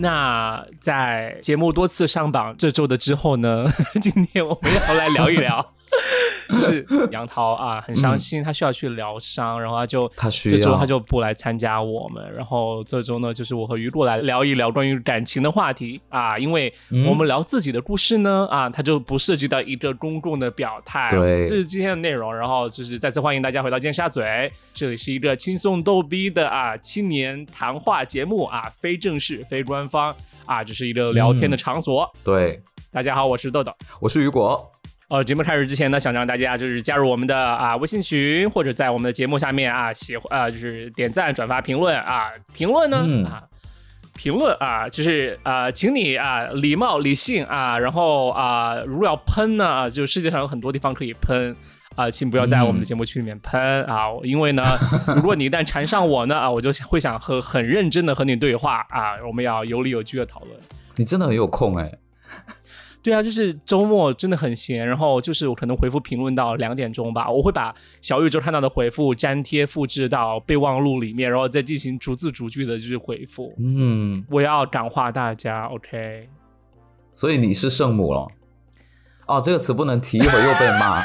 那在节目多次上榜这周的之后呢，今天我们要来聊一聊。就是杨桃啊，很伤心，他需要去疗伤，然后他就他需这周他就不来参加我们，然后这周呢，就是我和于露来聊一聊关于感情的话题啊，因为我们聊自己的故事呢啊，它就不涉及到一个公共的表态，对。这是今天的内容，然后就是再次欢迎大家回到尖沙咀，这里是一个轻松逗逼的啊青年谈话节目啊，非正式非官方啊，只是一个聊天的场所。对，大家好，我是豆豆。我是雨果，呃，节目开始之前呢，想让大家就是加入我们的啊微信群，或者在我们的节目下面啊喜欢啊就是点赞、转发、评论啊，评论呢、嗯啊。评论啊，就是啊，请你啊，礼貌理性啊，然后啊，如果要喷呢，啊就世界上有很多地方可以喷啊，请不要在我们的节目区里面喷、啊，因为呢，如果你一旦缠上我呢，啊，我就会想和很认真的和你对话啊，我们要有理有据的讨论。你真的很有空哎、对啊，就是周末真的很闲，然后就是我可能回复评论到两点钟吧，我会把小宇宙看到的回复粘贴复制到备忘录里面，然后再进行逐字逐句的就是回复。嗯，我要感化大家，OK？所以你是圣母了。哦，这个词不能提，一会儿又被骂。啊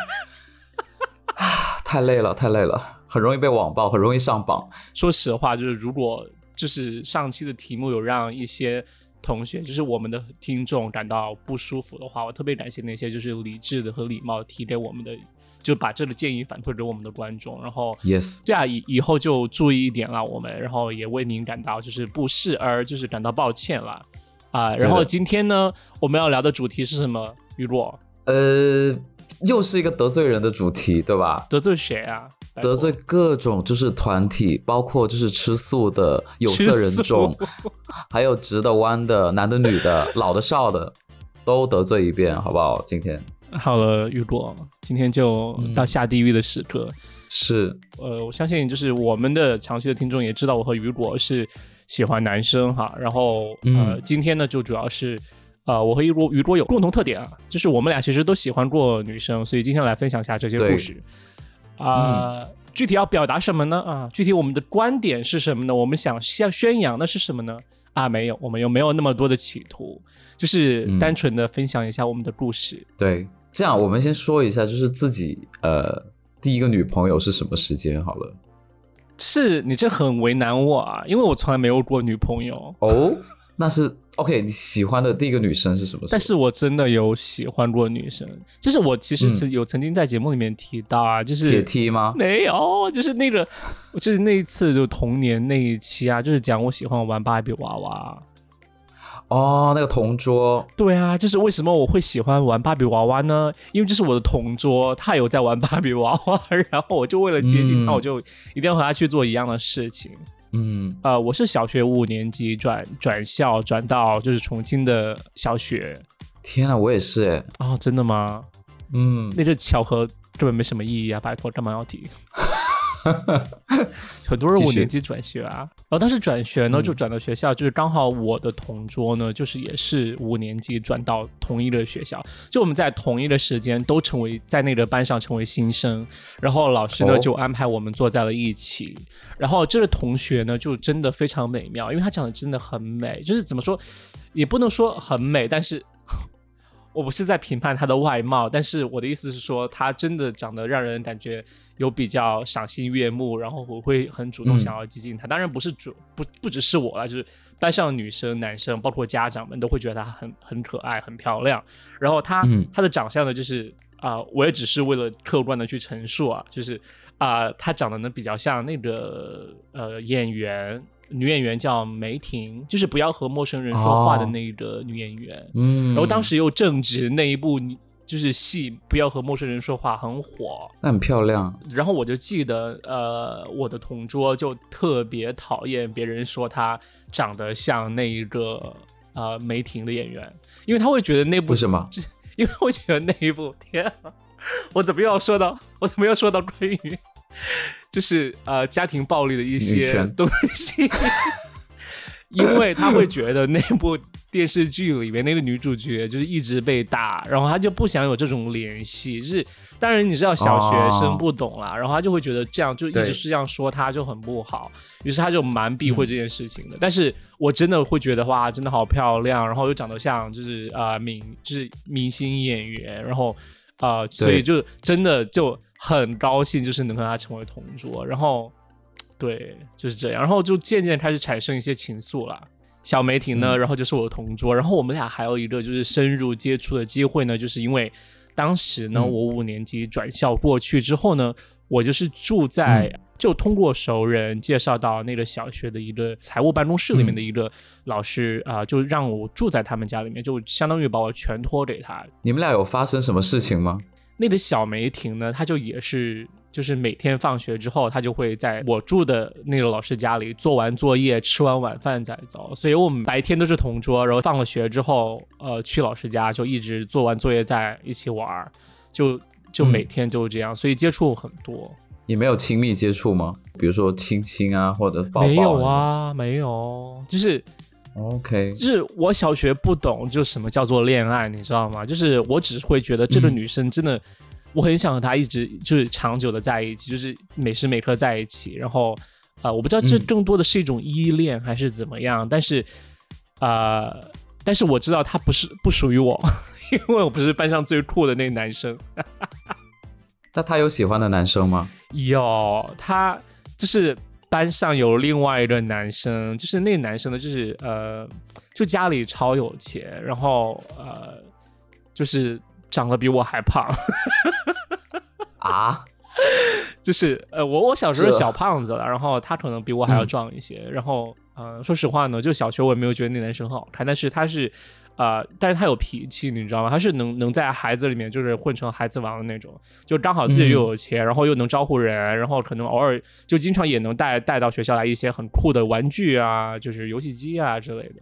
太累了，太累了，很容易被网暴，很容易上榜。说实话，就是如果就是上期的题目有让一些同学，就是我们的听众感到不舒服的话，我特别感谢那些就是理智的和礼貌提给我们的，就把这个建议反馈给我们的观众，然后 Yes，对啊，以以后就注意一点了，我们，然后也为您感到就是不适而就是感到抱歉了啊、然后今天呢，我们要聊的主题是什么？雨果呃，又是一个得罪人的主题，对吧？得罪谁啊？得罪各种就是团体，包括就是吃素的、有色人种，还有直的、弯的、男的、女的、老的、少的，都得罪一遍，好不好？今天好了，雨果，今天就到下地狱的时刻。是呃，我相信就是我们的长期的听众也知道，我和雨果是喜欢男生哈。然后呃，嗯今天呢就主要是呃，我和雨果雨果有共同特点啊，就是我们俩其实都喜欢过女生，所以今天来分享一下这些故事啊。具体要表达什么呢？啊，具体我们的观点是什么呢？我们想要宣扬的是什么呢？啊，没有，我们又没有那么多的企图，就是嗯单纯的分享一下我们的故事。对。这样，我们先说一下，就是自己呃第一个女朋友是什么时间好了。是你这很为难我啊，因为我从来没有过女朋友。哦，那是 OK。你喜欢的第一个女生是什么？但是我真的有喜欢过女生，就是我其实有曾经在节目里面提到啊，就铁是梯吗？没有，就是那个，就是那一次就童年那一期啊，就是讲我喜欢玩芭比娃娃。哦，那个同桌，对啊，就是为什么我会喜欢玩芭比娃娃呢？因为这是我的同桌，他有在玩芭比娃娃，然后我就为了接近他，嗯我就一定要和他去做一样的事情。嗯，呃，我是小学五年级转转校转到就是重庆的小学天呐，我也是哎，哦，真的吗？嗯，那这巧合根本没什么意义啊！拜托，干嘛要提？很多人五年级转学啊，然后当时转学呢，嗯就转到学校，就是刚好我的同桌呢，就是也是五年级转到同一个学校，就我们在同一的时间都成为在那个班上成为新生，然后老师呢哦就安排我们坐在了一起，然后这个同学呢就真的非常美妙，因为她长得真的很美，就是怎么说，也不能说很美，但是。我不是在评判她的外貌，但是我的意思是说，她真的长得让人感觉有比较赏心悦目，然后我会很主动嗯想要接近她。当然不是主不不只是我了，就是班上的女生、男生，包括家长们都会觉得她很很可爱、很漂亮。然后她、嗯她的长相呢，就是啊、我也只是为了客观的去陈述啊，就是啊、她长得呢比较像那个呃演员。女演员叫梅婷，就是不要和陌生人说话的哦那个女演员。嗯，然后当时又正值那一部就是戏不要和陌生人说话很火，那很漂亮，然后我就记得呃我的同桌就特别讨厌别人说他长得像那一个呃梅婷的演员，因为他会觉得那部为什么？因为会觉得那一部天、啊，我怎么又要说到我怎么又说到关于 就是呃家庭暴力的一些东西？因为他会觉得那部电视剧里面那个女主角就是一直被打，然后他就不想有这种联系。就是当然你知道小学生不懂啦，然后他就会觉得这样就一直是这样说他就很不好，于是他就蛮避讳这件事情的。但是我真的会觉得哇，真的好漂亮，然后又长得像就是呃明就是明星演员，然后啊，所以就真的就很高兴，就是能和他成为同桌，然后。对，就是这样，然后就渐渐开始产生一些情愫了。小梅婷呢，然后就是我的同桌，然后我们俩还有一个就是深入接触的机会呢，就是因为当时呢，我五年级转校过去之后呢，我就是住在就通过熟人介绍到那个小学的一个财务办公室里面的一个老师啊，就让我住在他们家里面，就相当于把我全托给他。你们俩有发生什么事情吗？那个小梅婷呢，她就也是。就是每天放学之后，他就会在我住的那个老师家里做完作业、吃完晚饭再走。所以我们白天都是同桌，然后放了学之后，呃，去老师家就一直做完作业在一起玩儿，就就每天都这样，所以接触很多。你没有亲密接触吗？比如说亲亲啊，或者抱抱？没有啊，没有。就是 OK，就是我小学不懂，就什么叫做恋爱，你知道吗？就是我只会觉得这个女生真的。我很想和他一直就是长久的在一起，就是每时每刻在一起。然后，呃，我不知道这更多的是一种依恋还是怎么样，但是，呃，但是我知道他不是不属于我，因为我不是班上最酷的那个男生。那他有喜欢的男生吗？有，他就是班上有另外一个男生，就是那个男生呢，就是呃，就家里超有钱，然后呃，就是。长得比我还胖 啊！就是呃，我我小时候小胖子了，然后他可能比我还要壮一些。然后呃，说实话呢，就小学我也没有觉得那男生很好看，但是他是呃，但是他有脾气，你知道吗？他是能能在孩子里面就是混成孩子王的那种，就刚好自己又有钱，然后又能招呼人，然后可能偶尔就经常也能带带到学校来一些很酷的玩具啊，就是游戏机啊之类的。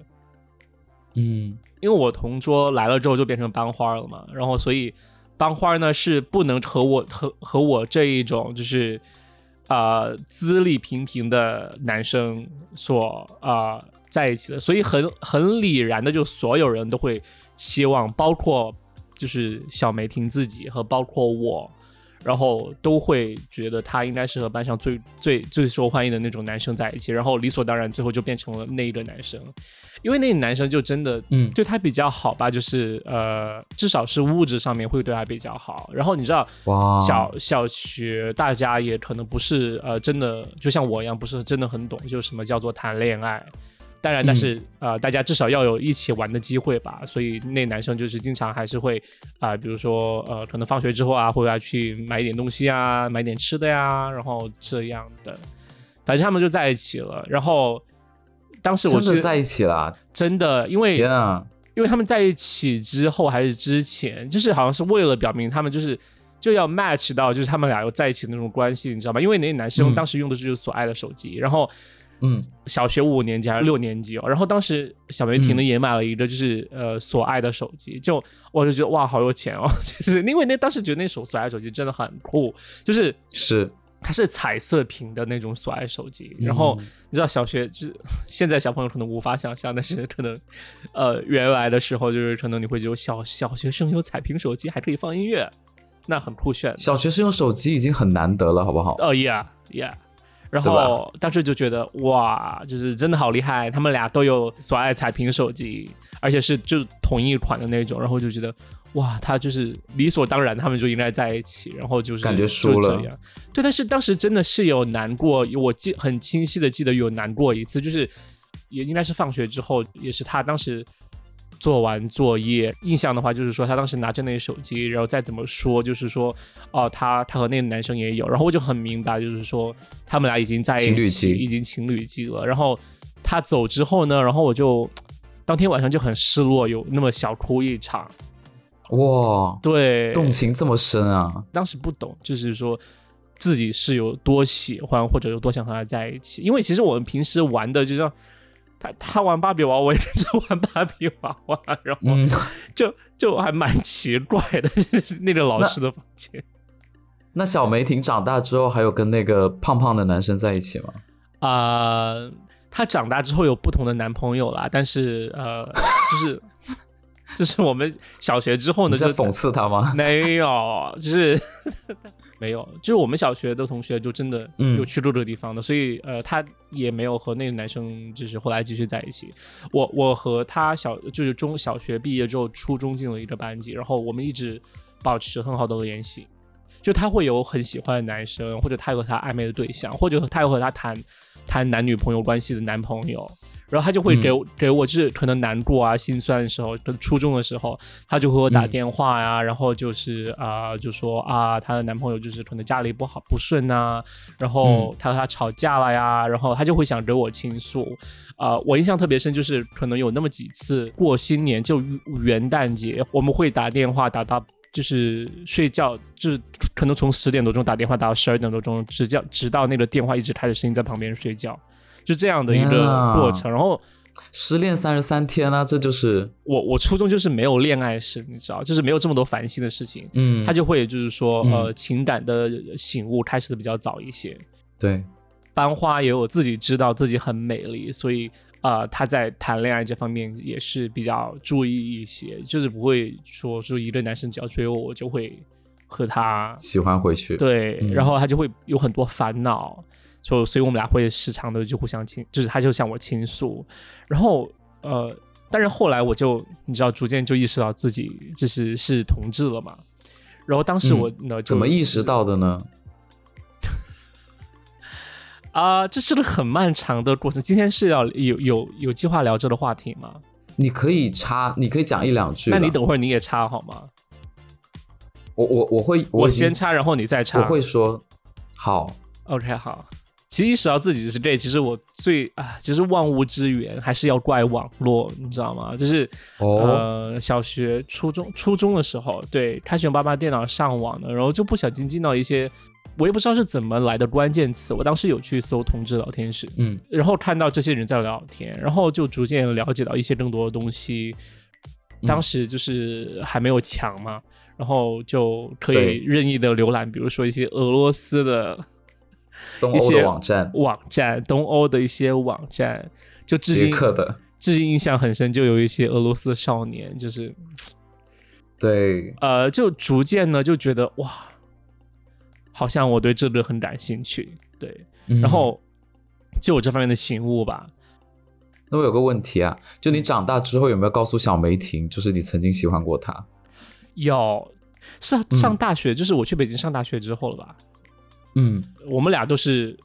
嗯，因为我同桌来了之后就变成班花了嘛，然后所以班花呢是不能和我和和我这一种就是啊资历平平的男生所啊在一起的，所以很很理然的就所有人都会期望，包括就是小梅婷自己和包括我。然后都会觉得他应该是和班上最最最受欢迎的那种男生在一起，然后理所当然最后就变成了那一个男生，因为那个男生就真的嗯对他比较好吧，就是呃至少是物质上面会对他比较好。然后你知道哇小小学大家也可能不是呃真的就像我一样不是真的很懂，就什么叫做谈恋爱。当然，但是呃，大家至少要有一起玩的机会吧。所以那男生就是经常还是会啊，比如说呃，可能放学之后啊，会要去买一点东西啊，买点吃的呀，然后这样的。反正他们就在一起了。然后当时我真的在一起了，真的，因为天啊，因为他们在一起之后还是之前，就是好像是为了表明他们就是就要 match 到就是他们俩又在一起的那种关系，你知道吗？因为那男生当时用的是所爱的手机，然后。嗯，小学五年级还是六年级哦，然后当时小梅婷呢也买了一个就是呃索爱的手机，就我就觉得哇好有钱哦，就是因为那当时觉得那手索爱手机真的很酷，就是是它是彩色屏的那种索爱手机，然后你知道小学就是现在小朋友可能无法想象，但是可能呃原来的时候就是可能你会觉得小小学生有彩屏手机还可以放音乐，那很酷炫。小学生用手机已经很难得了，好不好？哦，yeah yeah。然后当时就觉得哇，就是真的好厉害，他们俩都有所爱彩屏手机，而且是就同一款的那种，然后就觉得哇，他就是理所当然，他们就应该在一起，然后就是感觉输了，对，但是当时真的是有难过，我记很清晰的记得有难过一次，就是也应该是放学之后，也是他当时。做完作业，印象的话就是说，他当时拿着那个手机，然后再怎么说，就是说，哦，他他和那个男生也有，然后我就很明白，就是说，他们俩已经在一起，已经情侣期了。然后他走之后呢，然后我就当天晚上就很失落，有那么小哭一场。哇，对，动情这么深啊！当时不懂，就是说自己是有多喜欢或者有多想和他在一起，因为其实我们平时玩的就像。他他玩芭比娃娃，我也跟着玩芭比娃娃，然后就就还蛮奇怪的，就是那个老师的房间。那小梅婷长大之后，还有跟那个胖胖的男生在一起吗？啊，她长大之后有不同的男朋友啦，但是呃，就是就是我们小学之后呢，在讽刺他吗？没有，就是 没有，就是我们小学的同学就真的嗯有去过这个地方的，所以呃，他也没有和那个男生就是后来继续在一起。我我和他小就是中小学毕业之后，初中进了一个班级，然后我们一直保持很好的联系。就他会有很喜欢的男生，或者他有和他暧昧的对象，或者他有和他谈谈男女朋友关系的男朋友，然后他就会给我、给我就是可能难过啊、心酸的时候，初中的时候，他就会给我打嗯电话呀、然后就是啊、就说啊，她的男朋友就是可能家里不好不顺呐、然后她和他吵架了呀，然后他就会想给我倾诉。啊、我印象特别深，就是可能有那么几次过新年，就元旦节，我们会打电话打到。就是睡觉，就是可能从十点多钟打电话打到十二点多钟，直叫直到那个电话一直开着声音在旁边睡觉，就这样的一个过程。然后失恋三十三天啊，这就是我我初中就是没有恋爱史，你知道，就是没有这么多烦心的事情，嗯，他就会就是说嗯。呃情感的醒悟开始的比较早一些。对，班花也有自己知道自己很美丽，所以呃，他在谈恋爱这方面也是比较注意一些，就是不会说说一个男生只要追我，我就会和他喜欢回去，对，嗯。然后他就会有很多烦恼，所所以我们俩会时常的就互相倾，就是他就向我倾诉，然后呃，但是后来我就你知道，逐渐就意识到自己就是是同志了嘛，然后当时我呢、嗯怎么意识到的呢？啊、这是个很漫长的过程。今天是要有有有计划聊这个话题吗？你可以插，你可以讲一两句。那你等会儿你也插好吗？我我我会我先插，然后你再插。我会说好，OK 好。其实意识到自己是 gay，其实我最啊，其实万物之源还是要怪网络，你知道吗？就是哦，呃，小学、初中、初中的时候，对，开始用爸爸电脑上网的，然后就不小心进到一些，我也不知道是怎么来的关键词，我当时有去搜同志聊天室，嗯然后看到这些人在聊天，然后就逐渐了解到一些更多的东西。嗯当时就是还没有墙嘛，然后就可以任意的浏览，比如说一些俄罗斯的东欧一些的网站，网站、东欧的一些网站，就至捷今至今印象很深，就有一些俄罗斯的少年，就是对，呃，就逐渐呢就觉得哇，好像我对这个很感兴趣，对，嗯。然后就有这方面的醒悟吧。那我有个问题啊，就你长大之后有没有告诉小梅婷，就是你曾经喜欢过她？有。上嗯。上大学，就是我去北京上大学之后了吧？嗯我们俩都是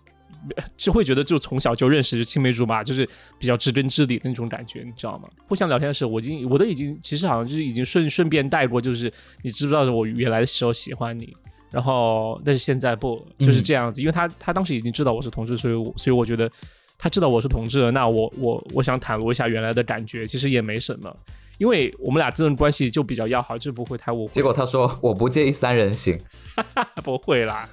就会觉得就从小就认识，就青梅竹马，就是比较知根知底的那种感觉，你知道吗？互相聊天的时候，我已经我都已经其实好像就是已经顺顺便带过，就是你知不知道我原来的时候喜欢你，然后但是现在不就是这样子，因为他他当时已经知道我是同志，所以我所以我觉得他知道我是同志了，那我我我想袒露一下原来的感觉，其实也没什么。因为我们俩这种关系就比较要好，就不会太误会。结果他说我不介意三人行，不会啦。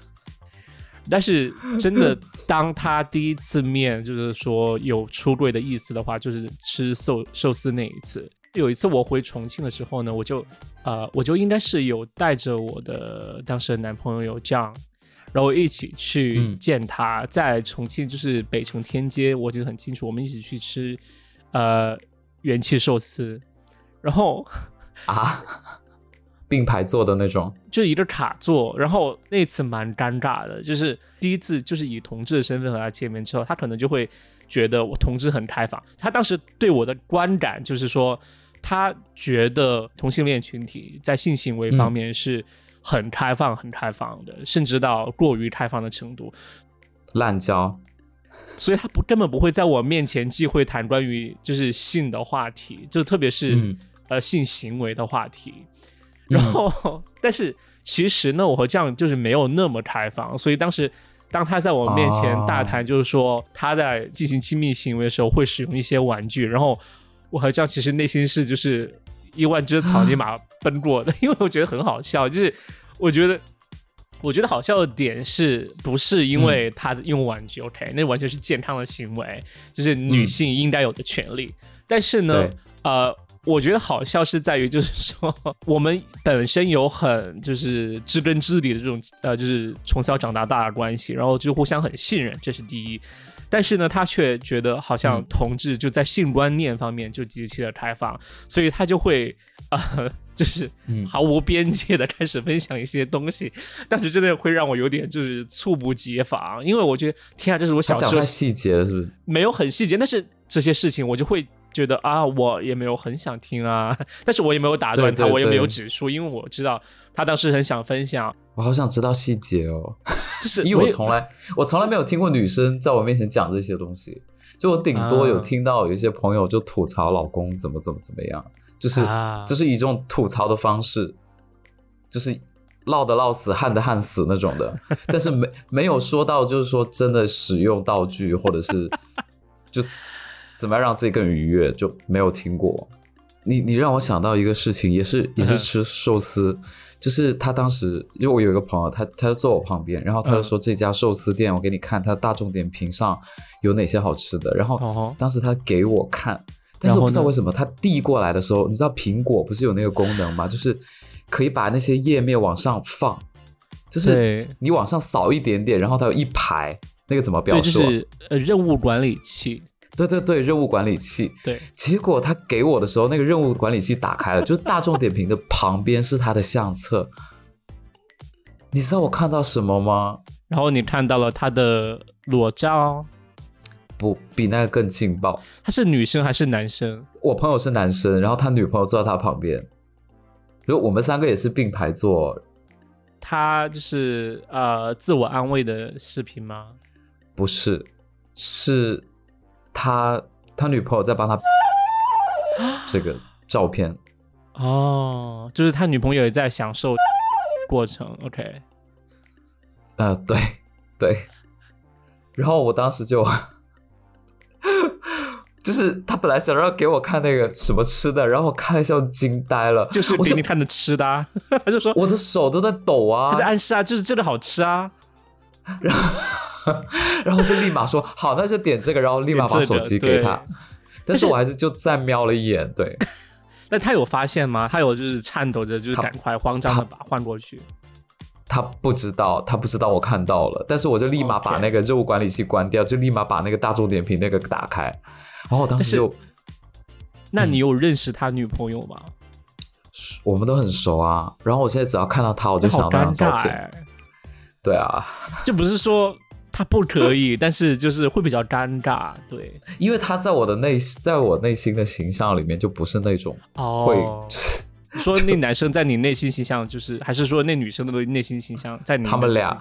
但是真的，当他第一次面就是说有出柜的意思的话，就是吃寿寿司那一次。有一次我回重庆的时候呢，我就呃，我就应该是有带着我的当时的男朋友有这样，然后一起去见他，在重庆就是北城天街，我记得很清楚，我们一起去吃呃元气寿司，然后啊，并排坐的那种，就一个卡座，然后那次蛮尴尬的，就是第一次就是以同志的身份和他见面之后，他可能就会觉得我同志很开放。他当时对我的观感就是说，他觉得同性恋群体在性行为方面是很开放、很开放的，甚至到过于开放的程度。滥交，所以他不根本不会在我面前忌讳谈关于就是性的话题，就特别是、嗯呃性行为的话题。然后，但是其实呢，我和这样就是没有那么开放，所以当时当他在我面前大谈，就是说他在进行亲密行为的时候会使用一些玩具，然后我和这样其实内心是就是一万只草泥 马奔过的，因为我觉得很好笑，就是我觉得。我觉得好笑的点是不是因为他用玩具、o k 那完全是健康的行为，就是女性应该有的权利。但是呢，呃，我觉得好笑是在于，就是说 我们本身有很就是知根知底的这种呃，就是从小长大大的关系，然后就互相很信任，这是第一。但是呢，他却觉得好像同志就在性观念方面就极其的开放，所以他就会呃，就是毫无边界的开始分享一些东西。但是真的会让我有点就是猝不及防，因为我觉得天啊，这是我小时候细节是不是没有很细节，但是这些事情我就会。觉得啊，我也没有很想听啊，但是我也没有打断他，我也没有指出，因为我知道他当时很想分享。我好想知道细节哦，就是 因为我从来我从来没有听过女生在我面前讲这些东西，就我顶多有听到有一些朋友就吐槽老公怎么怎么怎么样，就是就是以这种吐槽的方式，就是唠的唠死，旱的旱死那种的，但是没没有说到就是说真的使用道具或者是就。怎么样让自己更愉悦？就没有听过。你你让我想到一个事情，也是也是吃寿司，就是他当时因为我有一个朋友，他他就坐我旁边，然后他就说这家寿司店，我给你看他大众点评上有哪些好吃的。然后当时他给我看，但是我不知道为什么他递过来的时候，你知道苹果不是有那个功能吗？就是可以把那些页面往上放，就是你往上扫一点点，然后它有一排，那个怎么表述？就是呃任务管理器。对对对，任务管理器。对，结果他给我的时候，那个任务管理器打开了，就是大众点评的旁边是他的相册。你知道我看到什么吗？然后你看到了他的裸照，不比那个更劲爆。他是女生还是男生？我朋友是男生，然后他女朋友坐在他旁边，如果我们三个也是并排坐。他就是呃自我安慰的视频吗？不是，是。他他女朋友在帮他这个照片。哦，就是他女朋友也在享受过程。OK，呃，对对，然后我当时就 就是他本来想让给我看那个什么吃的，然后我看了一下，惊呆了，就是给你看的吃的，啊。他就说我的手都在抖啊，他在暗示啊，就是这个好吃啊，然后。然后就立马说好，那就点这个，然后立马把手机给他。但是我还是就再瞄了一眼，对。但他有发现吗？他有就是颤抖着，就是赶快慌张的把换过去。他不知道，他不知道我看到了，但是我就立马把那个任务管理器关掉，就立马把那个大众点评那个打开。然后我当时就，那你有认识他女朋友吗？我们都很熟啊。然后我现在只要看到他，我就想到那张照片。对啊，就不是说。他不可以，但是就是会比较尴尬，对，因为他在我的内，在我内心的形象里面就不是那种会。你 说那男生在你内心形象，就是还是说那女生的内心形象在你？他们俩，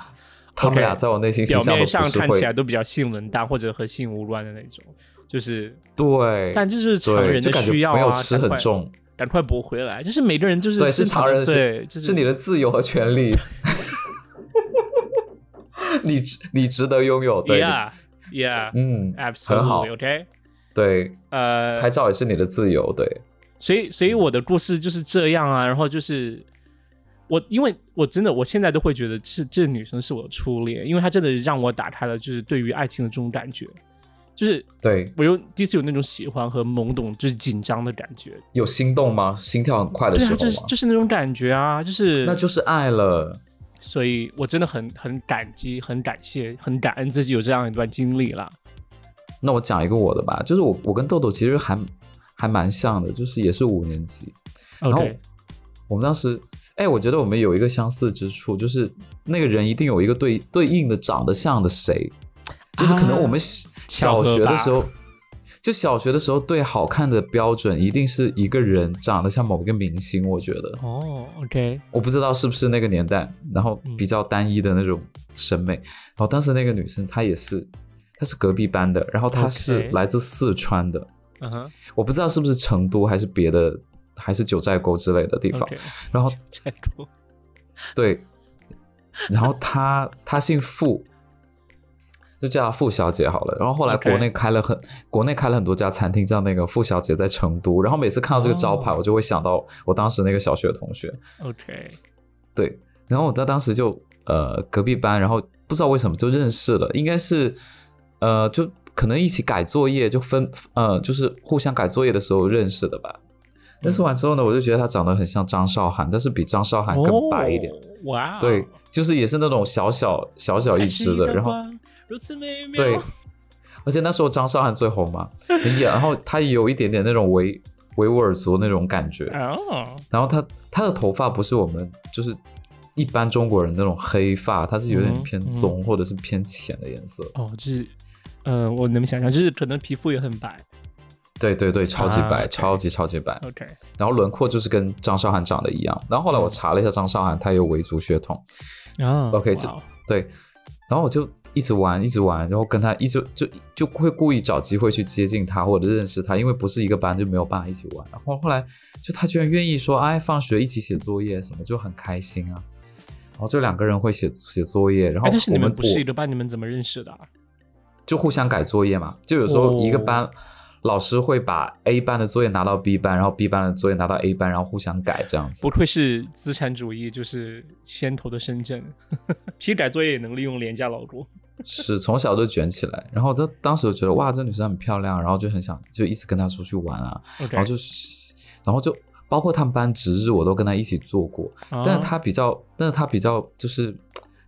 他们俩？在我内心形象表面上看起来都比较性冷淡或者和性无关的那种，就是。对，但就是常人的需要啊，没有吃很重，赶快驳回来，就是每个人就是对是常人对，就是你的自由和权利。你值，你值得拥有，对，Yeah，Yeah，嗯，Absolutely，很好，OK，对，呃，拍照也是你的自由，对，所以，所以我的故事就是这样啊，然后就是我，因为我真的，我现在都会觉得，是这女生是我的初恋，因为她真的让我打开了，就是对于爱情的这种感觉，就是对。我有第一次有那种喜欢和懵懂，就是紧张的感觉，有心动吗？心跳很快的时候吗？就是就是那种感觉啊，就是那就是爱了。所以我真的很很感激、很感谢、很感恩自己有这样一段经历了。那我讲一个我的吧，就是我我跟豆豆其实还还蛮像的，就是也是五年级。然后我们当时，哎，我觉得我们有一个相似之处，就是那个人一定有一个对对应的长得像的谁，就是可能我们小学的时候。就小学的时候，对好看的标准一定是一个人长得像某一个明星。我觉得哦，OK，我不知道是不是那个年代，然后比较单一的那种审美。然后当时那个女生她也是，她是隔壁班的，然后她是来自四川的，嗯哼，我不知道是不是成都还是别的，还是九寨沟之类的地方。然后九寨沟，对，然后她她姓傅。就叫她傅小姐好了。然后后来国内开了很国内开了很多家餐厅，叫那个傅小姐在成都。然后每次看到这个招牌，我就会想到我当时那个小学同学。OK，对。然后我在当时就呃隔壁班，然后不知道为什么就认识了，应该是呃就可能一起改作业，就分呃就是互相改作业的时候认识的吧。认识完之后呢，我就觉得他长得很像张韶涵，但是比张韶涵更白一点。哇，对，就是也是那种小小小小一只的，然后对，而且那时候张韶涵最红嘛，很野，然后她也有一点点那种维维吾尔族那种感觉，然后她她的头发不是我们就是一般中国人那种黑发，他是有点偏棕或者是偏浅的颜色。哦，就是，嗯，我能想象，就是可能皮肤也很白。对对对，超级白，超级超级白。OK，然后轮廓就是跟张韶涵长得一样。然后后来我查了一下张韶涵，她有维族血统。啊，OK，对。然后我就一直玩，一直玩，然后跟他一直就就会故意找机会去接近他或者认识他，因为不是一个班就没有办法一起玩。然后后来就他居然愿意说，哎，放学一起写作业什么，就很开心啊。然后就两个人会写写作业，然后但是你们不是一个班，你们怎么认识的？就互相改作业嘛，就有时候一个班。老师会把 A 班的作业拿到 B 班，然后 B 班的作业拿到 A 班，然后互相改这样子。不愧是资产主义就是先头的深圳，批改作业也能利用廉价劳工。是从小就卷起来，然后他当时就觉得哇，这女生很漂亮，然后就很想就一直跟她出去玩啊，然后就然后就包括他们班值日我都跟她一起做过，但是她比较，但是她比较就是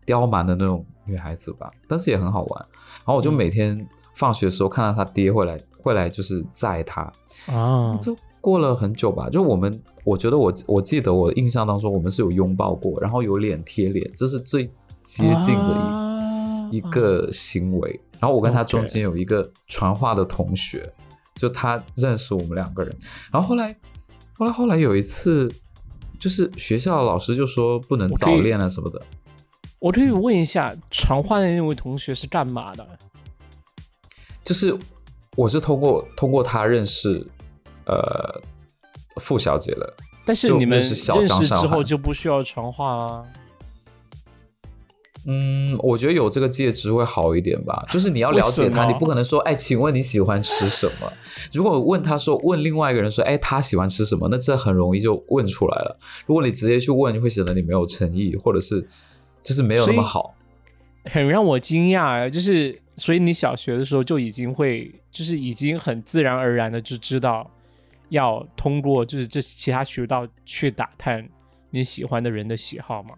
刁蛮的那种女孩子吧，但是也很好玩。然后我就每天放学的时候看到她爹会来。会来就是载她啊，就过了很久吧。就我们，我觉得我我记得我印象当中，我们是有拥抱过，然后有脸贴脸，这是最接近的一一个行为。然后我跟他中间有一个传话的同学，就他认识我们两个人。然后后来，后来后来有一次，就是学校老师就说不能早恋啊什么的。我可以问一下，传话的那位同学是干嘛的？就是。我是通过通过他认识，呃，傅小姐的。但是你们认识之后就不需要传话了。嗯，我觉得有这个戒指会好一点吧。就是你要了解他，你不可能说，哎，请问你喜欢吃什么？如果问他说，问另外一个人说，哎，他喜欢吃什么？那这很容易就问出来了。如果你直接去问，会显得你没有诚意，或者是就是没有那么好。很让我惊讶，就是。所以你小学的时候就已经会，就是已经很自然而然的就知道，要通过就是这其他渠道去打探你喜欢的人的喜好吗？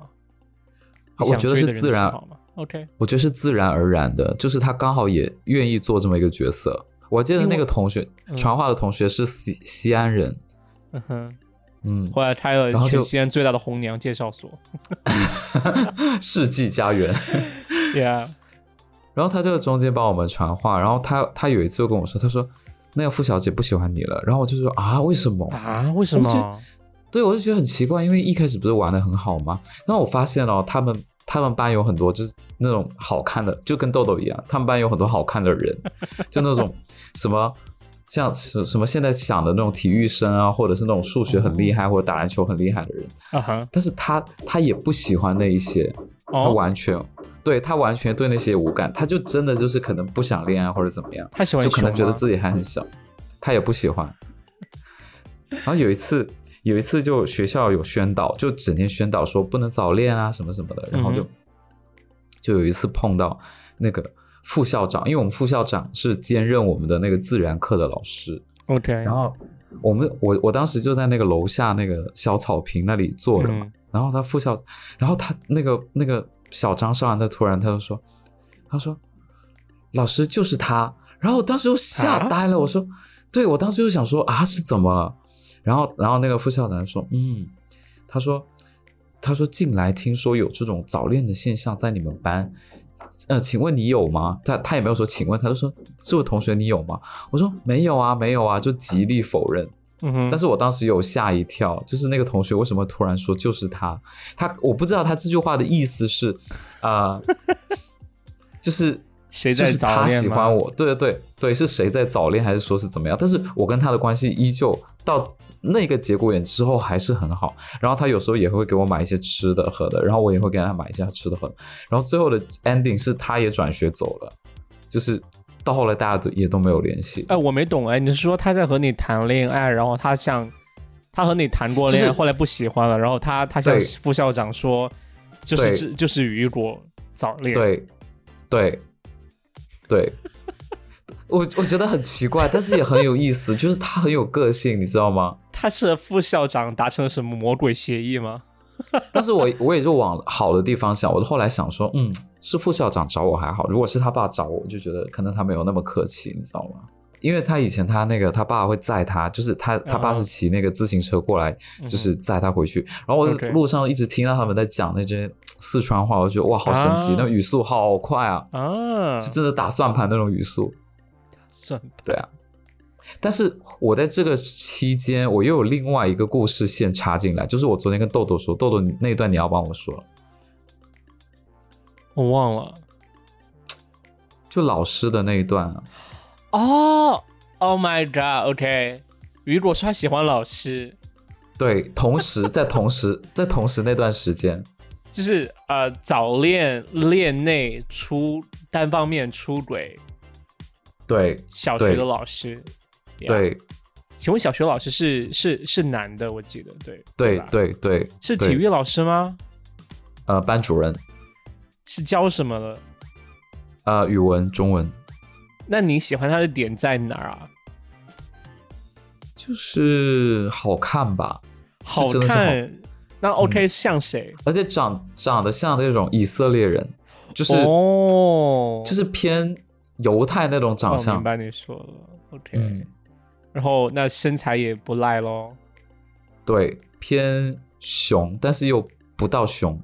我觉得是自然？OK，我觉得是自然而然的，就是他刚好也愿意做这么一个角色。我记得那个同学传话的同学是西西安人，嗯哼，嗯，后来开了全西安最大的红娘介绍所，世纪佳缘，Yeah。然后他就在中间帮我们传话，然后他他有一次就跟我说，他说那个付小姐不喜欢你了，然后我就说啊，为什么啊？为什么？对，我就觉得很奇怪，因为一开始不是玩的很好吗？然后我发现哦，他们他们班有很多就是那种好看的，就跟豆豆一样，他们班有很多好看的人，就那种什么像什什么现在想的那种体育生啊，或者是那种数学很厉害或者打篮球很厉害的人。但是他他也不喜欢那一些，他完全。对他完全对那些无感，他就真的就是可能不想恋爱或者怎么样，他喜欢就可能觉得自己还很小，他也不喜欢。然后有一次，有一次就学校有宣导，就整天宣导说不能早恋啊什么什么的，然后就就有一次碰到那个副校长，因为我们副校长是兼任我们的那个自然课的老师，OK，然后我们我我当时就在那个楼下那个小草坪那里坐着嘛，然后他副校，然后他那个那个。小张上完，他突然他就说：“他说老师就是他。”然后我当时就吓呆了。我说：“对，我当时就想说啊，是怎么了？”然后，然后那个副校长说：“嗯，他说，他说近来听说有这种早恋的现象在你们班，呃，请问你有吗？”他他也没有说请问，他就说：“这位同学你有吗？”我说：“没有啊，没有啊。”就极力否认。嗯哼，但是我当时有吓一跳，就是那个同学为什么突然说就是他？他我不知道他这句话的意思是，啊，就是谁在他喜欢我？对对对对，是谁在早恋还是说是怎么样？但是我跟他的关系依旧到那个节骨眼之后还是很好。然后他有时候也会给我买一些吃的喝的，然后我也会给他买一些吃的喝的。然后最后的 ending 是他也转学走了，就是。到后来，大家都也都没有联系。哎，我没懂哎，你是说他在和你谈恋爱，然后他想他和你谈过恋爱，后来不喜欢了，然后他他向副校长说，就是就是雨果早恋。对对对，我我觉得很奇怪，但是也很有意思，就是他很有个性，你知道吗？他是副校长达成了什么魔鬼协议吗？但是我我也就往好的地方想，我后来想说，嗯，是副校长找我还好，如果是他爸找我，就觉得可能他没有那么客气，你知道吗？因为他以前他那个他爸会载他，就是他他爸是骑那个自行车过来，就是载他回去。然后我路上一直听到他们在讲那些四川话，我觉得哇，好神奇，那语速好快啊，啊，就真的打算盘那种语速。算对啊。但是我在这个期间，我又有另外一个故事线插进来，就是我昨天跟豆豆说，豆豆那段你要帮我说，我忘了，就老师的那一段啊。哦，Oh my God，OK，雨果说他喜欢老师，对，同时在同时在同时那段时间，就是呃早恋恋内出单方面出轨，对，小学的老师。对，请问小学老师是是是男的？我记得，对对对对，是体育老师吗？呃，班主任是教什么的？呃，语文、中文。那你喜欢他的点在哪儿啊？就是好看吧，好看。那 OK 像谁？而且长长得像那种以色列人，就是哦，就是偏犹太那种长相。明白你说了，OK。然后那身材也不赖咯，对，偏熊，但是又不到熊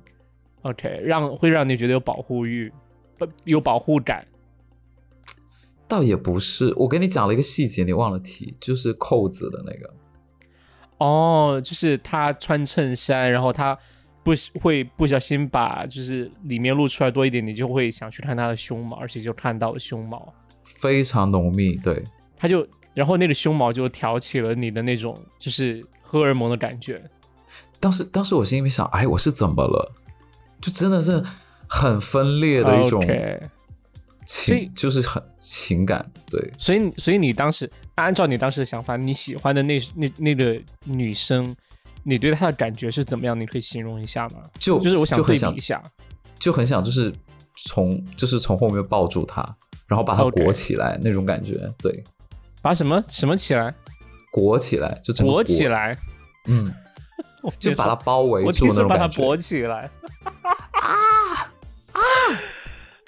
，OK，让会让你觉得有保护欲，不有保护感，倒也不是。我跟你讲了一个细节，你忘了提，就是扣子的那个。哦，就是他穿衬衫，然后他不会不小心把就是里面露出来多一点，你就会想去看他的胸毛，而且就看到了胸毛，非常浓密，对，他就。然后那个胸毛就挑起了你的那种就是荷尔蒙的感觉。当时当时我心里面想，哎，我是怎么了？就真的是很分裂的一种情，就是很情感。对，所以所以你当时按照你当时的想法，你喜欢的那那那个女生，你对她的感觉是怎么样？你可以形容一下吗？就就是我想对比一下，就很想就是从就是从后面抱住她，然后把她裹起来那种感觉。对。把什么什么起来，裹起来就 裹起来，嗯，就把它包围住那种把它裹起来，啊啊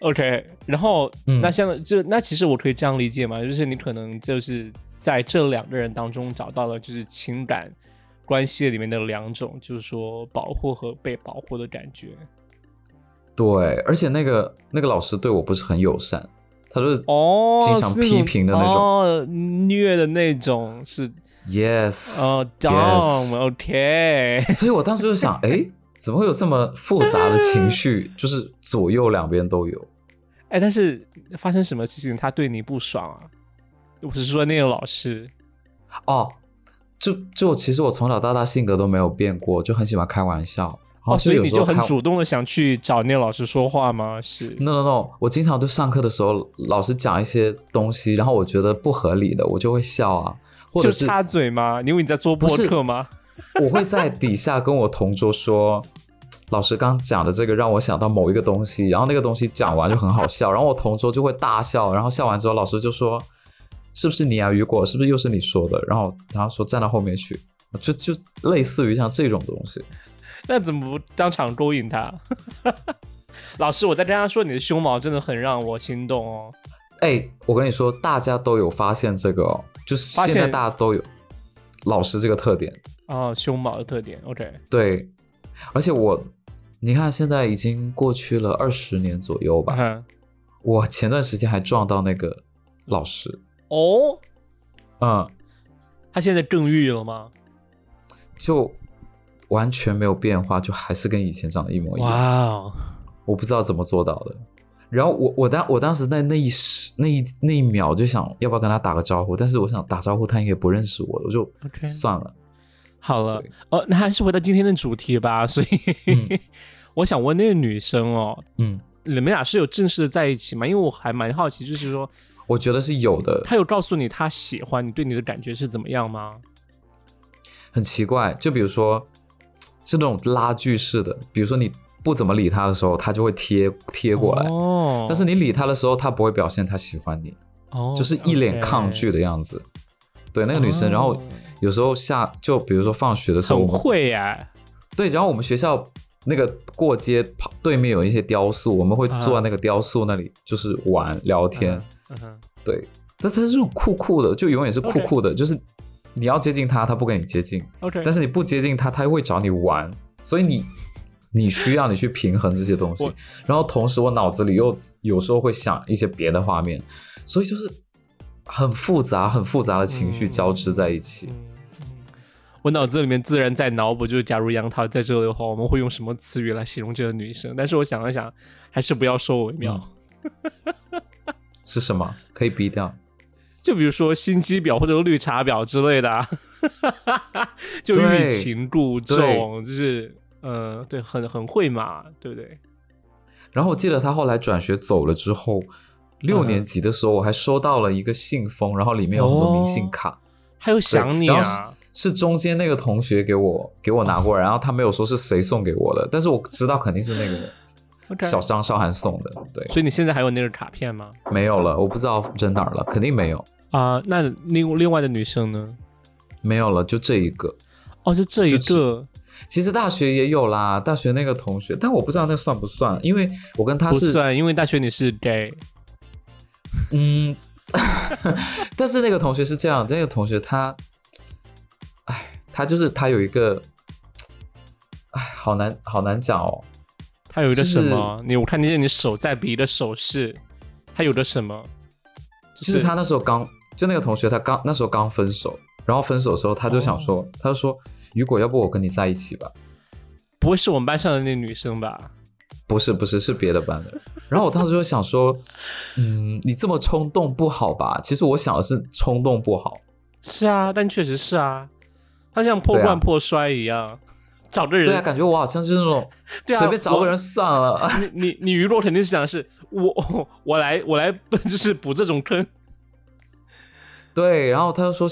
，OK，然后那像就那其实我可以这样理解嘛，就是你可能就是在这两个人当中找到了就是情感关系里面的两种，就是说保护和被保护的感觉。对，而且那个那个老师对我不是很友善。他是哦，经常批评的那种，哦虐的那种是，yes，哦，down，OK。所以我当时就想，哎，怎么会有这么复杂的情绪？就是左右两边都有。哎，但是发生什么事情他对你不爽啊？我是说那个老师。哦，就就其实我从小到大性格都没有变过，就很喜欢开玩笑。哦，所以你就很主动的想去找那个老师说话吗？是？No No No，我经常就上课的时候，老师讲一些东西，然后我觉得不合理的，我就会笑啊，或者是插嘴吗？因为你在做播客吗？我会在底下跟我同桌说，老师刚讲的这个让我想到某一个东西，然后那个东西讲完就很好笑，然后我同桌就会大笑，然后笑完之后，老师就说，是不是你啊，雨果？是不是又是你说的？然后然后说站到后面去，就就类似于像这种东西。那怎么不当场勾引他？老师，我在跟他说你的胸毛真的很让我心动哦。哎，我跟你说，大家都有发现这个哦，就是现在大家都有老师这个特点哦，胸毛的特点。OK，对，而且我你看，现在已经过去了二十年左右吧。我前段时间还撞到那个老师哦，嗯，他现在更育了吗？就。完全没有变化，就还是跟以前长得一模一样。哇哦，我不知道怎么做到的。然后我我当我当时在那一时那一那一秒就想要不要跟他打个招呼，但是我想打招呼他应该不认识我，我就算了。好了，哦，那还是回到今天的主题吧。所以 我想问那个女生哦，嗯，你们俩是有正式的在一起吗？因为我还蛮好奇，就是说，我觉得是有的。他有告诉你他喜欢你，对你的感觉是怎么样吗？很奇怪，就比如说。是那种拉锯式的，比如说你不怎么理他的时候，他就会贴贴过来。哦。但是你理他的时候，他不会表现他喜欢你。哦。就是一脸抗拒的样子。对，那个女生，然后有时候下就比如说放学的时候，很会呀。对，然后我们学校那个过街旁对面有一些雕塑，我们会坐在那个雕塑那里，就是玩聊天。嗯哼，对，但是这种酷酷的，就永远是酷酷的，就是你要接近他，他不跟你接近。OK，但是你不接近他，他又会找你玩，所以你你需要你去平衡这些东西。然后同时，我脑子里又有时候会想一些别的画面，所以就是。很复杂、很复杂的情绪交织在一起。我脑子里面自然在脑补，就是假如杨桃在这里的话，我们会用什么词语来形容这个女生？但是我想了想，还是不要说为妙。是什么？可以逼掉？就比如说心机婊或者绿茶婊之类的，就欲擒故纵，就是呃，对，很很会嘛，对不对？然后我记得他后来转学走了之后。六年级的时候，我还收到了一个信封，然后里面有很多明信卡，还有想你啊，是中间那个同学给我给我拿过来，然后他没有说是谁送给我的，但是我知道肯定是那个 人小张韶涵送的，对。所以你现在还有那个卡片吗？没有了，我不知道扔哪儿了，肯定没有啊。那另另外的女生呢？没有了，就这一个。哦，就这一个。其实大学也有啦，大学那个同学，但我不知道那算不算，因为我跟他是算，因为大学你是 gay。嗯，但是那个同学是这样，那个同学他，哎，他就是他有一个，哎，好难好难讲哦。他有一个什么？你我看见你手在比的手势，他有的什么？就是他那时候刚就那个同学，他刚那时候刚分手，然后分手的时候他就想说，他就说，雨果要不我跟你在一起吧？不会是我们班上的那女生吧？不是不是是别的班的，然后我当时就想说，嗯，你这么冲动不好吧？其实我想的是冲动不好，是啊，但确实是啊，他像破罐破摔一样，找个人，对啊，感觉我好像是那种随便找个人算了。你你你雨落肯定是想的是我我来我来就是补这种坑，对，然后他就说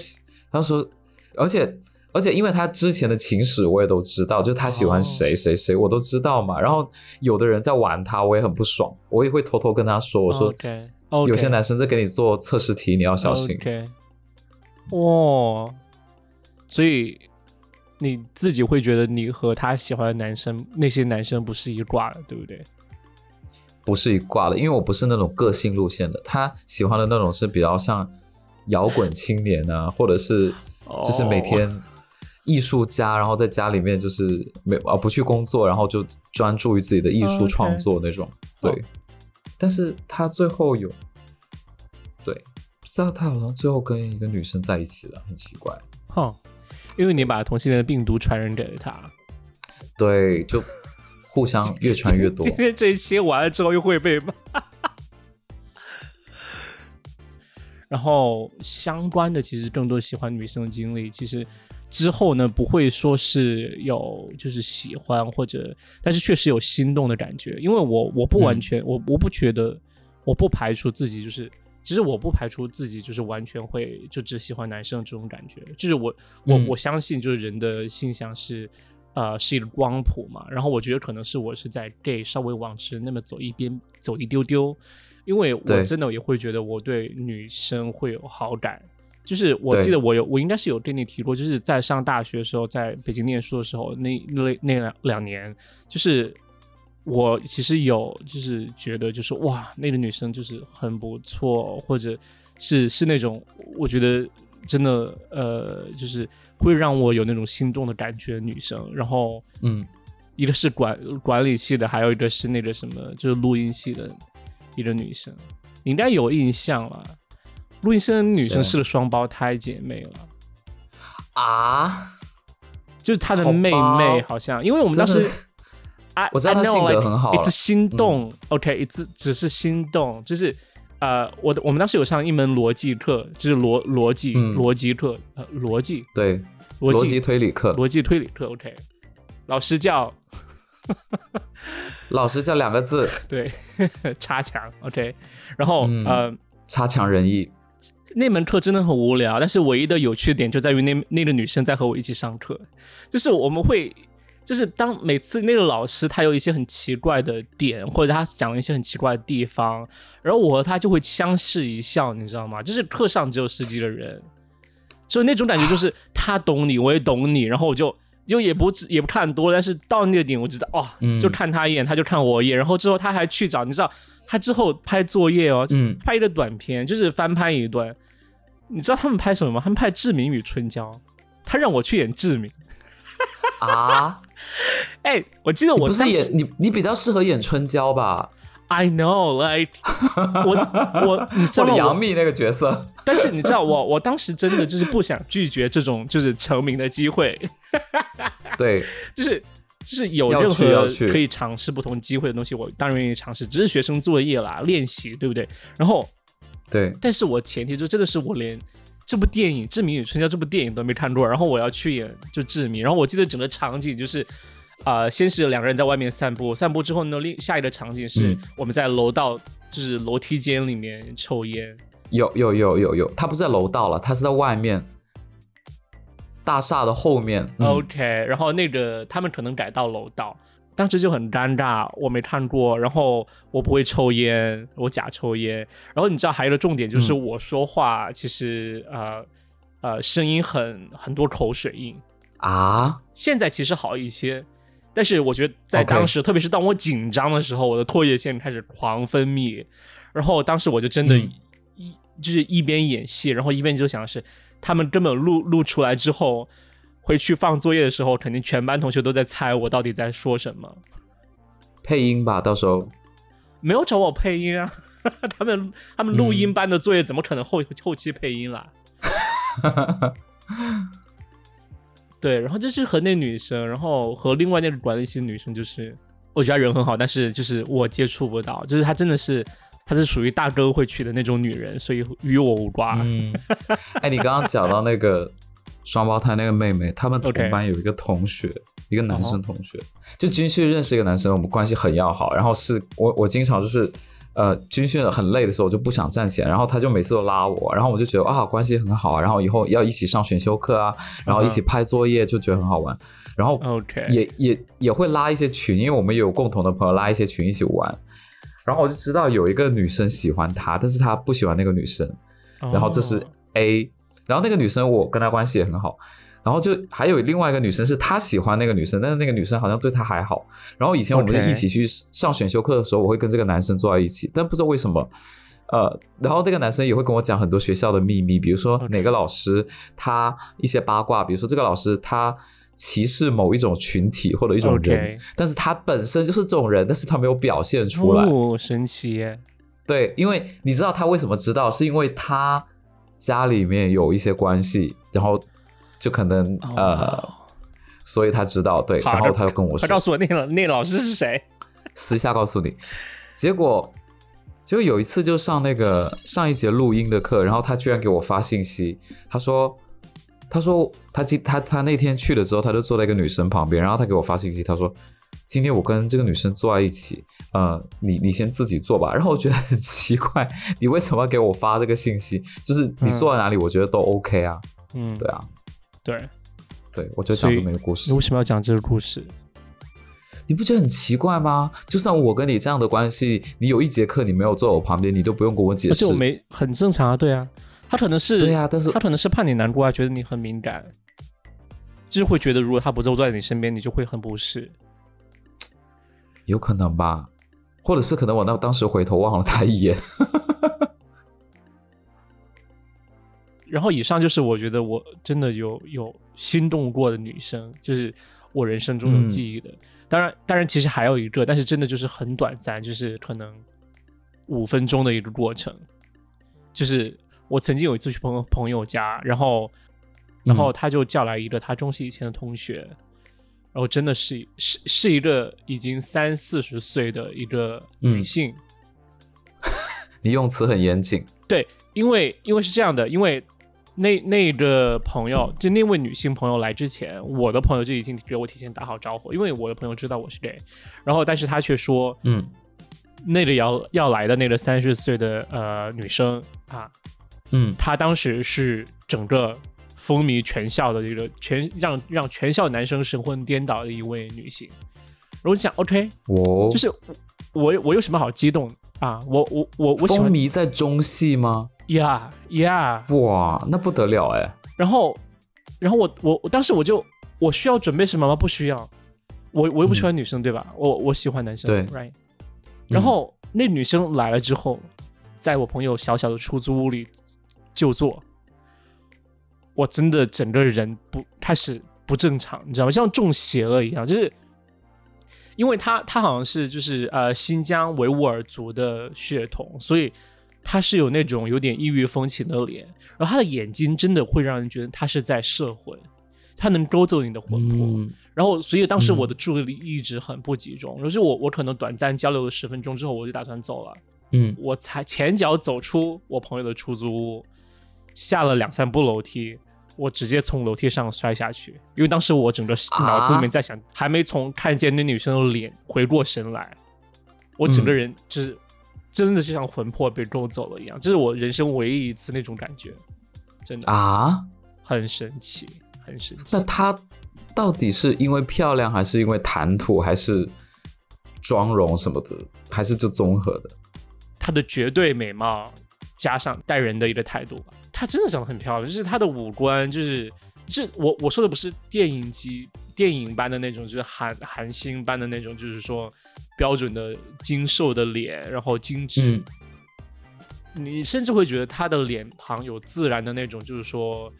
他说，而且。而且因为他之前的情史我也都知道，就他喜欢谁谁谁我都知道嘛。然后有的人在玩他，我也很不爽，我也会偷偷跟他说：“我说，有些男生在给你做测试题，你要小心。”哇，所以你自己会觉得你和他喜欢的男生那些男生不是一挂的，对不对？不是一挂的，因为我不是那种个性路线的，他喜欢的那种是比较像摇滚青年啊，或者是就是每天。艺术家，然后在家里面就是没啊不去工作，然后就专注于自己的艺术创作那种。对，但是他最后有，对，不知道他好像最后跟一个女生在一起了，很奇怪。哼，因为你把同性恋的病毒传染给了他。对，就互相越传越多。今天这些完了之后又会被骂。然后相关的其实更多喜欢女生的经历，其实。之后呢，不会说是有就是喜欢或者，但是确实有心动的感觉。因为我我不完全我我不觉得，我不排除自己就是，其实我不排除自己就是完全会就只喜欢男生这种感觉。就是我我我相信就是人的性向是呃是一个光谱嘛。然后我觉得可能是我是在 gay 稍微往直那么走一边走一丢丢，因为我真的也会觉得我对女生会有好感。就是我记得我有我应该是有跟你提过，就是在上大学的时候，在北京念书的时候，那那那两两年，就是我其实有就是觉得就是哇，那个女生就是很不错，或者是是那种我觉得真的呃，就是会让我有那种心动的感觉女生。然后嗯，一个是管管理系的，还有一个是那个什么，就是录音系的一个女生，你应该有印象了。录音生女生是个双胞胎姐妹了啊，就是她的妹妹好像，因为我们当时啊，我知道他性格很好，一次心动，OK，一次只是心动，就是呃，我的我们当时有上一门逻辑课，就是逻逻辑逻辑课，呃，逻辑对逻辑推理课，逻辑推理课，OK，老师叫老师叫两个字，对，差强，OK，然后呃，差强人意。那门课真的很无聊，但是唯一的有趣的点就在于那那个女生在和我一起上课，就是我们会，就是当每次那个老师他有一些很奇怪的点，或者他讲了一些很奇怪的地方，然后我和他就会相视一笑，你知道吗？就是课上只有十几个人，就那种感觉就是 他懂你，我也懂你，然后我就就也不也不看多，但是到那个点我知道哦，就看他一眼，他就看我一眼，然后之后他还去找你知道他之后拍作业哦，嗯，拍一个短片，就是翻拍一段，你知道他们拍什么吗？他们拍《志明与春娇》，他让我去演志明 啊，哎，我记得我不是演你，你比较适合演春娇吧？I know, like 我我 你知道杨幂那个角色，但是你知道我我当时真的就是不想拒绝这种就是成名的机会，对，就是就是有任何可以尝试不同机会的东西，我当然愿意尝试。只是学生作业啦，练习，对不对？然后对，但是我前提就真的是我连这部电影《志明与春娇》这部电影都没看过，然后我要去演就志明，然后我记得整个场景就是。啊，先是两个人在外面散步，散步之后呢，另下一个场景是我们在楼道，就是楼梯间里面抽烟。有有有有有，他不是在楼道了，他是在外面大厦的后面。OK，然后那个他们可能改到楼道，当时就很尴尬，我没看过，然后我不会抽烟，我假抽烟。然后你知道还有一个重点就是我说话其实呃呃声音很很多口水音啊，现在其实好一些。但是我觉得在当时，特别是当我紧张的时候，我的唾液腺开始狂分泌，然后当时我就真的，一就是一边演戏，然后一边就想的是，他们根本录录出来之后，回去放作业的时候，肯定全班同学都在猜我到底在说什么。配音吧，到时候没有找我配音啊，他们他们录音班的作业怎么可能后后期配音啦？对，然后就是和那女生，然后和另外那个管理系女生，就是我觉得人很好，但是就是我接触不到，就是她真的是，她是属于大哥会娶的那种女人，所以与我无关。嗯，哎，你刚刚讲到那个双胞胎那个妹妹，他们同班有一个同学，一个男生同学，就军训认识一个男生，我们关系很要好，然后是我我经常就是。呃，军训很累的时候，我就不想站起来，然后他就每次都拉我，然后我就觉得啊，关系很好啊，然后以后要一起上选修课啊，然后一起拍作业，就觉得很好玩，然后也也也会拉一些群，因为我们有共同的朋友，拉一些群一起玩，然后我就知道有一个女生喜欢他，但是他不喜欢那个女生，然后这是 A，然后那个女生我跟她关系也很好。然后就还有另外一个女生，是她喜欢那个女生，但是那个女生好像对她还好。然后以前我们就一起去上选修课的时候，我会跟这个男生坐在一起，但不知道为什么，呃，然后那个男生也会跟我讲很多学校的秘密，比如说哪个老师他一些八卦，比如说这个老师他歧视某一种群体或者一种人，但是他本身就是这种人，但是他没有表现出来。哦，神奇耶！对，因为你知道他为什么知道，是因为他家里面有一些关系，然后。就可能呃，所以他知道对，然后他就跟我说，他告诉我那老那老师是谁，私下告诉你。结果就有一次就上那个上一节录音的课，然后他居然给我发信息，他说他说他今他他那天去了之后，他就坐在一个女生旁边，然后他给我发信息，他说今天我跟这个女生坐在一起，呃，你你先自己做吧。然后我觉得很奇怪，你为什么要给我发这个信息？就是你坐在哪里，我觉得都 OK 啊。嗯，对啊。对，对，我就讲这么一个故事。你为什么要讲这个故事？你不觉得很奇怪吗？就算我跟你这样的关系，你有一节课你没有坐我旁边，你都不用跟我解释。而且我没很正常啊，对啊，他可能是对啊，但是他可能是怕你难过啊，觉得你很敏感，就是会觉得如果他不坐在你身边，你就会很不适。有可能吧，或者是可能我那当时回头望了他一眼。然后以上就是我觉得我真的有有心动过的女生，就是我人生中有记忆的。当然，当然其实还有一个，但是真的就是很短暂，就是可能五分钟的一个过程。就是我曾经有一次去朋友朋友家，然后然后他就叫来一个他中戏以前的同学，然后真的是是是一个已经三四十岁的一个女性。你用词很严谨。对，因为因为是这样的，因为。那那个朋友，就那位女性朋友来之前，我的朋友就已经给我提前打好招呼，因为我的朋友知道我是 gay，然后但是他却说，嗯，那个要要来的那个三十岁的呃女生啊，嗯，她当时是整个风靡全校的一个全让让全校男生神魂颠倒的一位女性，然后我就想，OK，我就是我我有什么好激动啊？我我我我风靡在中戏吗？呀呀！哇，那不得了哎！然后，然后我我我当时我就我需要准备什么吗？不需要，我我又不喜欢女生，对吧？我我喜欢男生，对，right。然后那女生来了之后，在我朋友小小的出租屋里就坐，我真的整个人不开始不正常，你知道吗？像中邪了一样，就是因为他他好像是就是呃新疆维吾尔族的血统，所以他是有那种有点异域风情的脸，然后他的眼睛真的会让人觉得他是在摄魂，他能勾走你的魂魄。然后，所以当时我的注意力一直很不集中，然后就是我我可能短暂交流了十分钟之后，我就打算走了。嗯，我才前脚走出我朋友的出租屋，下了两三步楼梯，我直接从楼梯上摔下去。因为当时我整个脑子里面在想，还没从看见那女生的脸回过神来，我整个人就是真的就像魂魄被勾走了一样，这是我人生唯一一次那种感觉，真的啊，很神奇，很神奇。那她。到底是因为漂亮，还是因为谈吐，还是妆容什么的，还是就综合的？她的绝对美貌加上待人的一个态度吧，她真的长得很漂亮，就是她的五官，就是这我我说的不是电影级电影般的那种，就是韩韩星般的那种，就是说标准的精瘦的脸，然后精致。你甚至会觉得她的脸庞有自然的那种，就是说。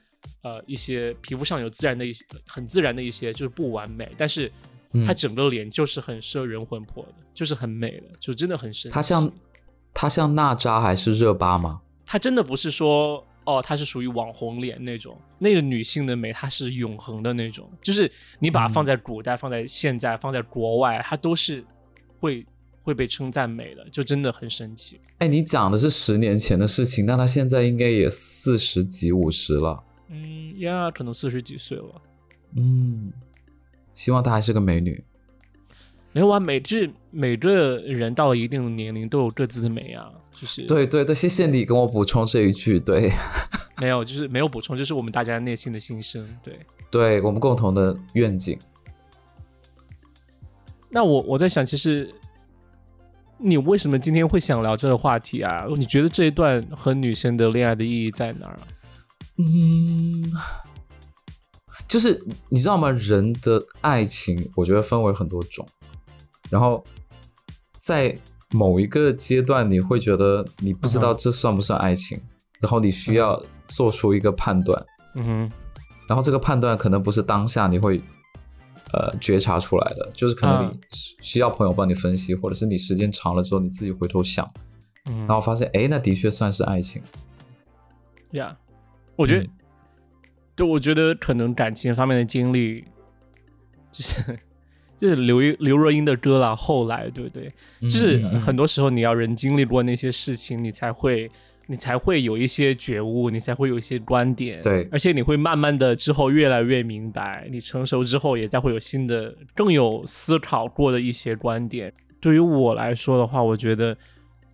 呃，一些皮肤上有自然的一些很自然的一些，就是不完美，但是她整个脸就是很摄人魂魄的，就是很美的，就真的很神奇。他像她像娜扎还是热巴吗？她真的不是说哦，她是属于网红脸那种，那个女性的美，她是永恒的那种，就是你把它放在古代、放在现在、放在国外，它都是会会被称赞美的，就真的很神奇。哎，你讲的是十年前的事情，那她现在应该也四十几、五十了。嗯呀，可能四十几岁了。嗯，希望她还是个美女。没有啊，每就是每个人到了一定的年龄都有各自的美啊，就是对对对，谢谢你跟我补充这一句。对，没有，就是没有补充，就是我们大家内心的心声。对，对我们共同的愿景。那我我在想，其实你为什么今天会想聊这个话题啊？你觉得这一段和女生的恋爱的意义在哪儿啊？嗯，就是你知道吗？人的爱情，我觉得分为很多种。然后在某一个阶段，你会觉得你不知道这算不算爱情，然后你需要做出一个判断。嗯哼。然后这个判断可能不是当下你会呃觉察出来的，就是可能你需要朋友帮你分析，或者是你时间长了之后你自己回头想，然后发现哎，那的确算是爱情。呀。我觉得，就我觉得可能感情方面的经历，就是就是刘刘若英的歌啦。后来，对不对？就是很多时候你要人经历过那些事情，你才会你才会有一些觉悟，你才会有一些观点。对，而且你会慢慢的之后越来越明白，你成熟之后也再会有新的、更有思考过的一些观点。对于我来说的话，我觉得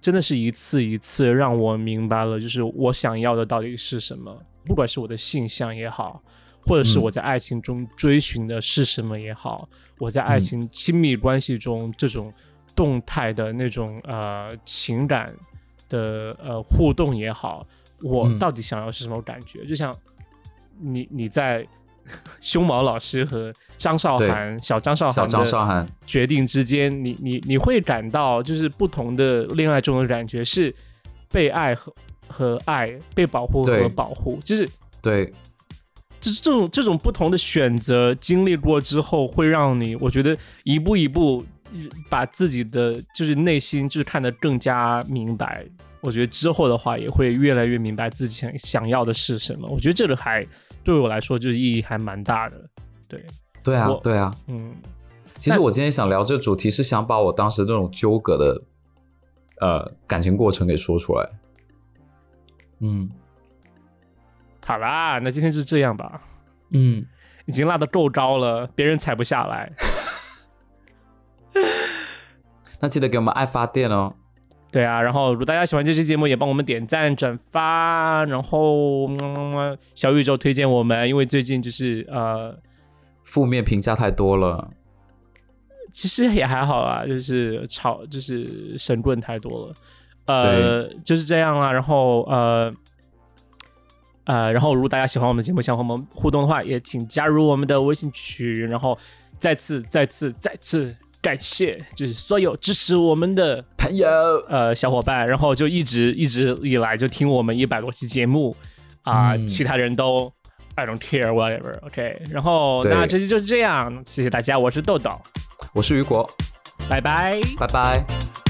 真的是一次一次让我明白了，就是我想要的到底是什么。不管是我的性向也好，或者是我在爱情中追寻的是什么也好，我在爱情亲密关系中这种动态的那种呃情感的呃互动也好，我到底想要是什么感觉？就像你你在 胸毛老师和张韶涵小张韶涵张韶涵。决定之间，你你你会感到就是不同的恋爱中的感觉是被爱和。和爱被保护和保护，就是对，就是这种这种不同的选择经历过之后，会让你我觉得一步一步把自己的就是内心就是看得更加明白。我觉得之后的话也会越来越明白自己想想要的是什么。我觉得这个还对我来说就是意义还蛮大的。对，对啊，对啊，嗯。其实我今天想聊这个主题，是想把我当时那种纠葛的呃感情过程给说出来。嗯，好啦，那今天就这样吧。嗯，已经拉的够高了，别人踩不下来。那记得给我们爱发电哦。对啊，然后如果大家喜欢这期节目，也帮我们点赞、转发，然后小宇宙推荐我们，因为最近就是呃，负面评价太多了。其实也还好啊，就是吵，就是神棍太多了。呃，就是这样啦。然后呃，呃，然后如果大家喜欢我们的节目，想和我们互动的话，也请加入我们的微信群。然后再次、再次、再次感谢，就是所有支持我们的朋友、呃小伙伴，然后就一直一直以来就听我们一百多期节目啊，其他人都 I don't care whatever，OK。然后那这期就是这样，谢谢大家，我是豆豆，我是雨果，拜拜，拜拜。